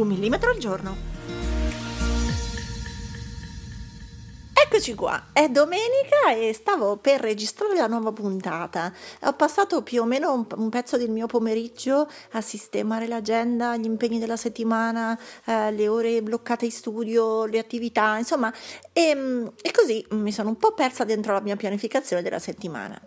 Un millimetro al giorno. Eccoci qua, è domenica e stavo per registrare la nuova puntata. Ho passato più o meno un, un pezzo del mio pomeriggio a sistemare l'agenda, gli impegni della settimana, eh, le ore bloccate in studio, le attività, insomma, e, mm, e così mi sono un po' persa dentro la mia pianificazione della settimana.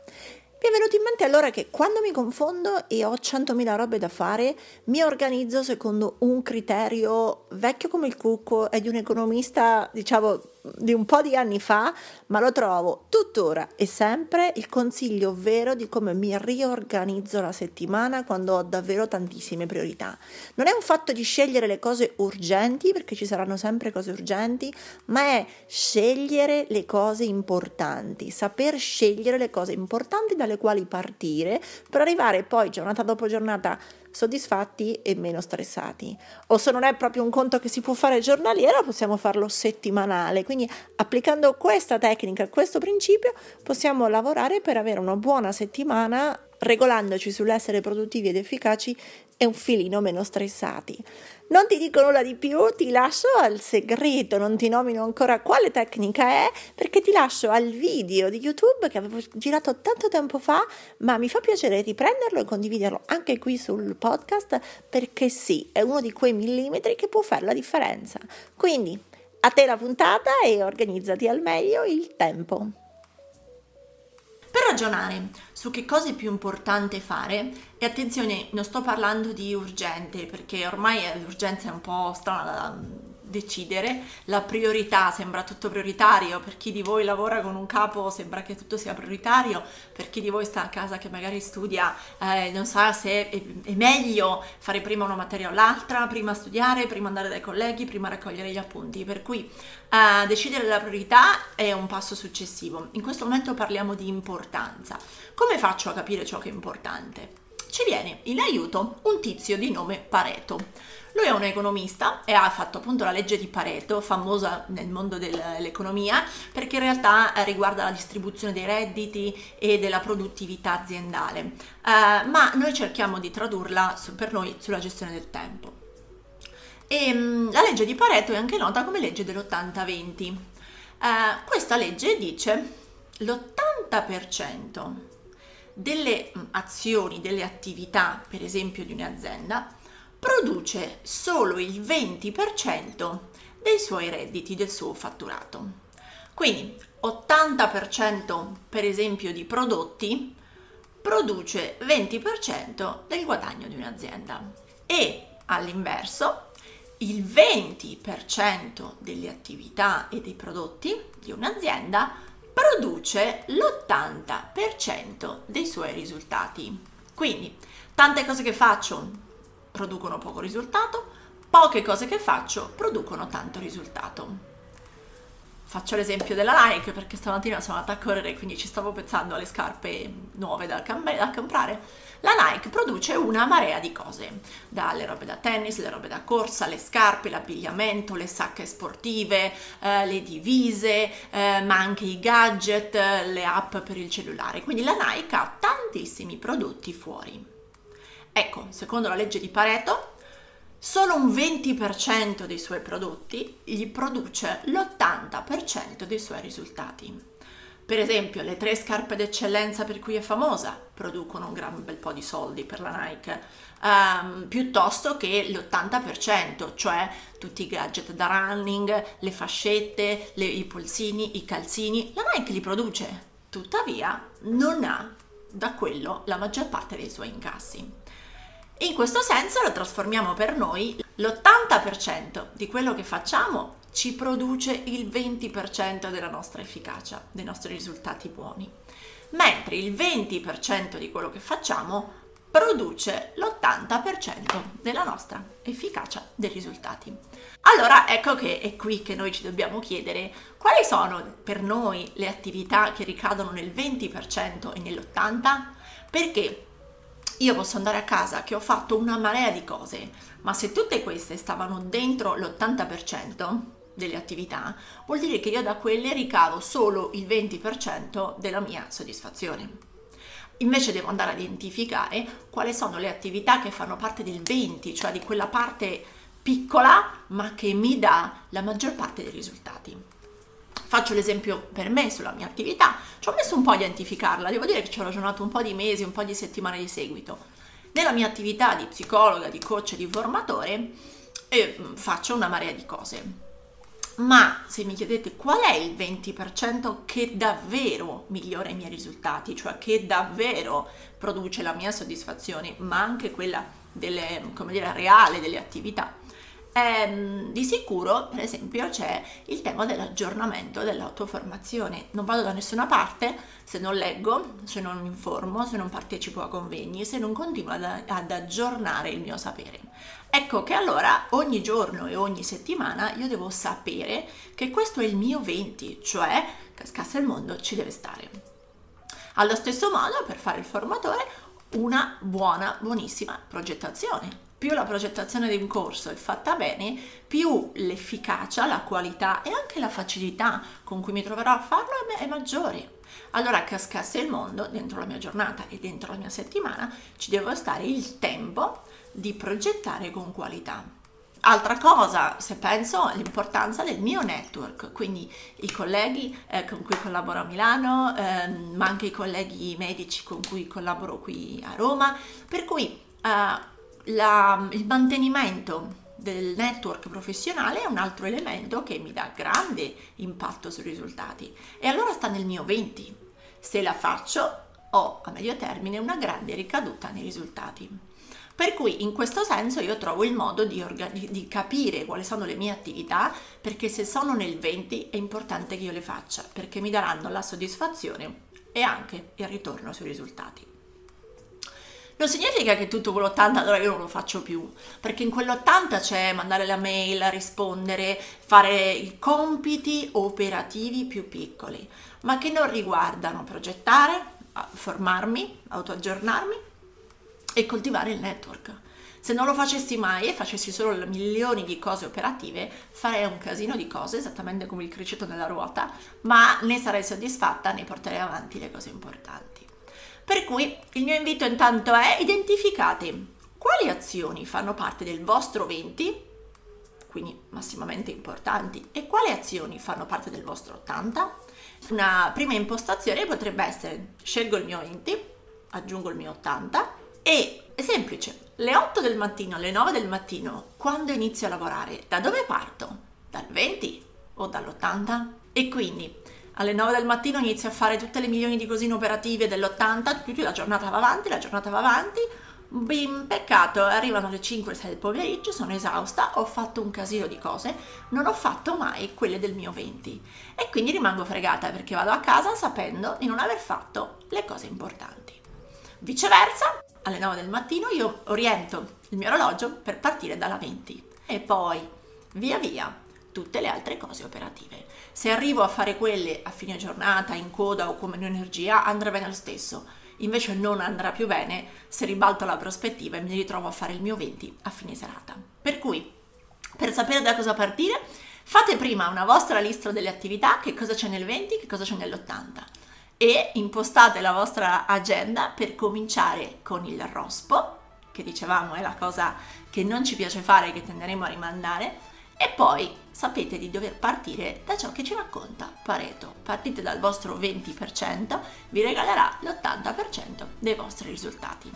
Mi è venuto in mente allora che quando mi confondo e ho 100.000 robe da fare, mi organizzo secondo un criterio vecchio come il cucco e di un economista, diciamo, di un po' di anni fa, ma lo trovo tuttora e sempre il consiglio vero di come mi riorganizzo la settimana quando ho davvero tantissime priorità. Non è un fatto di scegliere le cose urgenti, perché ci saranno sempre cose urgenti, ma è scegliere le cose importanti, saper scegliere le cose importanti dalle quali partire per arrivare poi giornata dopo giornata soddisfatti e meno stressati. O se non è proprio un conto che si può fare giornaliero, possiamo farlo settimanale. Quindi applicando questa tecnica, questo principio, possiamo lavorare per avere una buona settimana regolandoci sull'essere produttivi ed efficaci e un filino meno stressati. Non ti dico nulla di più, ti lascio al segreto, non ti nomino ancora quale tecnica è, perché ti lascio al video di YouTube che avevo girato tanto tempo fa, ma mi fa piacere riprenderlo e condividerlo anche qui sul podcast, perché sì, è uno di quei millimetri che può fare la differenza. Quindi, a te la puntata e organizzati al meglio il tempo. Ragionare su che cosa è più importante fare, e attenzione, non sto parlando di urgente, perché ormai l'urgenza è un po' strana da decidere, la priorità sembra tutto prioritario, per chi di voi lavora con un capo sembra che tutto sia prioritario, per chi di voi sta a casa che magari studia eh, non sa se è, è, meglio fare prima una materia o l'altra, prima studiare, prima andare dai colleghi, prima raccogliere gli appunti, per cui eh, decidere la priorità è un passo successivo. In questo momento parliamo di importanza. Come faccio a capire ciò che è importante? Ci viene in aiuto un tizio di nome Pareto. Lui è un economista e ha fatto appunto la legge di Pareto, famosa nel mondo dell'economia, perché in realtà eh, riguarda la distribuzione dei redditi e della produttività aziendale. Uh, ma noi cerchiamo di tradurla per noi sulla gestione del tempo. E um, la legge di Pareto è anche nota come legge dell'80-20. Uh, questa legge dice l'80% delle azioni, delle attività, per esempio di un'azienda, produce solo il 20% dei suoi redditi, del suo fatturato. Quindi 80% per esempio di prodotti produce 20% del guadagno di un'azienda e all'inverso il 20% delle attività e dei prodotti di un'azienda produce l'80% dei suoi risultati. Quindi tante cose che faccio producono poco risultato, poche cose che faccio producono tanto risultato. Faccio l'esempio della Nike perché stamattina sono andata a correre quindi ci stavo pensando alle scarpe nuove da, da comprare. La Nike produce una marea di cose, dalle robe da tennis, le robe da corsa, le scarpe, l'abbigliamento, le sacche sportive, eh, le divise, eh, ma anche i gadget, le app per il cellulare. Quindi la Nike ha tantissimi prodotti fuori. Ecco, secondo la legge di Pareto, solo un 20% dei suoi prodotti gli produce l'80% dei suoi risultati. Per esempio, le tre scarpe d'eccellenza per cui è famosa producono un gran bel po' di soldi per la Nike, um, piuttosto che l'80%, cioè tutti i gadget da running, le fascette, le, i polsini, i calzini. La Nike li produce, tuttavia non ha da quello la maggior parte dei suoi incassi. In questo senso lo trasformiamo per noi, l'80% di quello che facciamo ci produce il 20% della nostra efficacia, dei nostri risultati buoni, mentre il 20% di quello che facciamo produce l'80% della nostra efficacia dei risultati. Allora ecco che è qui che noi ci dobbiamo chiedere quali sono per noi le attività che ricadono nel 20% e nell'80%? Perché io posso andare a casa che ho fatto una marea di cose, ma se tutte queste stavano dentro l'80% delle attività, vuol dire che io da quelle ricavo solo il 20% della mia soddisfazione. Invece devo andare a identificare quali sono le attività che fanno parte del 20, cioè di quella parte piccola ma che mi dà la maggior parte dei risultati. Faccio l'esempio per me sulla mia attività, ci ho messo un po' a identificarla, devo dire che ci ho ragionato un po' di mesi, un po' di settimane di seguito. Nella mia attività di psicologa, di coach di formatore eh, faccio una marea di cose ma se mi chiedete qual è il 20% che davvero migliora i miei risultati, cioè che davvero produce la mia soddisfazione, ma anche quella delle, dire, reale delle attività, eh, di sicuro, per esempio, c'è il tema dell'aggiornamento, dell'autoformazione. Non vado da nessuna parte se non leggo, se non mi informo, se non partecipo a convegni, se non continuo ad, ad aggiornare il mio sapere. Ecco che allora ogni giorno e ogni settimana io devo sapere che questo è il mio 20, cioè cascasse il mondo ci deve stare. Allo stesso modo, per fare il formatore, una buona, buonissima progettazione più la progettazione di un corso è fatta bene, più l'efficacia, la qualità e anche la facilità con cui mi troverò a farlo è maggiore. Allora cascasse il mondo dentro la mia giornata e dentro la mia settimana ci devo stare il tempo di progettare con qualità. Altra cosa, se penso all'importanza del mio network, quindi i colleghi eh, con cui collaboro a Milano, eh, ma anche i colleghi medici con cui collaboro qui a Roma, per cui eh, la, il mantenimento del network professionale è un altro elemento che mi dà grande impatto sui risultati e allora sta nel mio 20. Se la faccio ho a medio termine una grande ricaduta nei risultati. Per cui in questo senso io trovo il modo di, orga- di, capire quali sono le mie attività perché se sono nel 20 è importante che io le faccia perché mi daranno la soddisfazione e anche il ritorno sui risultati. Non significa che tutto quell'80 allora io non lo faccio più, perché in quell'80 c'è mandare la mail, rispondere, fare i compiti operativi più piccoli, ma che non riguardano progettare, formarmi, autoaggiornarmi e coltivare il network. Se non lo facessi mai e facessi solo milioni di cose operative, farei un casino di cose, esattamente come il criceto nella ruota, ma ne sarei soddisfatta, ne porterei avanti le cose importanti. Per cui il mio invito intanto è identificate quali azioni fanno parte del vostro 20, quindi massimamente importanti, e quali azioni fanno parte del vostro 80. Una prima impostazione potrebbe essere scelgo il mio 20, aggiungo il mio 80 e è semplice, le 8 del mattino, alle 9 del mattino, quando inizio a lavorare, da dove parto? Dal 20 o dall'80? E quindi alle 9 del mattino inizio a fare tutte le milioni di cosine operative dell'80, più la giornata va avanti, la giornata va avanti, Bim, peccato, arrivano le 5-6 del pomeriggio, sono esausta, ho fatto un casino di cose, non ho fatto mai quelle del mio 20 e quindi rimango fregata perché vado a casa sapendo di non aver fatto le cose importanti. Viceversa, alle 9 del mattino io oriento il mio orologio per partire dalla 20 e poi via via tutte le altre cose operative. Se arrivo a fare quelle a fine giornata, in coda o come energia, andrà bene lo stesso. Invece non andrà più bene se ribalto la prospettiva e mi ritrovo a fare il mio 20 a fine serata. Per cui, per sapere da cosa partire, fate prima una vostra lista delle attività, che cosa c'è nel 20, che cosa c'è nell'80 e impostate la vostra agenda per cominciare con il rospo, che dicevamo è la cosa che non ci piace fare, che tenderemo a rimandare, e poi sapete di dover partire da ciò che ci racconta Pareto. Partite dal vostro 20%, vi regalerà l'80% dei vostri risultati.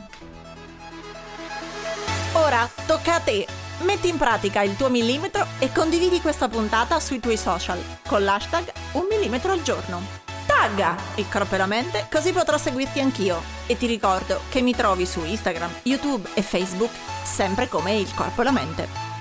Ora tocca a te! Metti in pratica il tuo millimetro e condividi questa puntata sui tuoi social con l'hashtag 1 millimetro al giorno. Tagga il corpo e la mente così potrò seguirti anch'io. E ti ricordo che mi trovi su Instagram, YouTube e Facebook sempre come il corpo e la mente.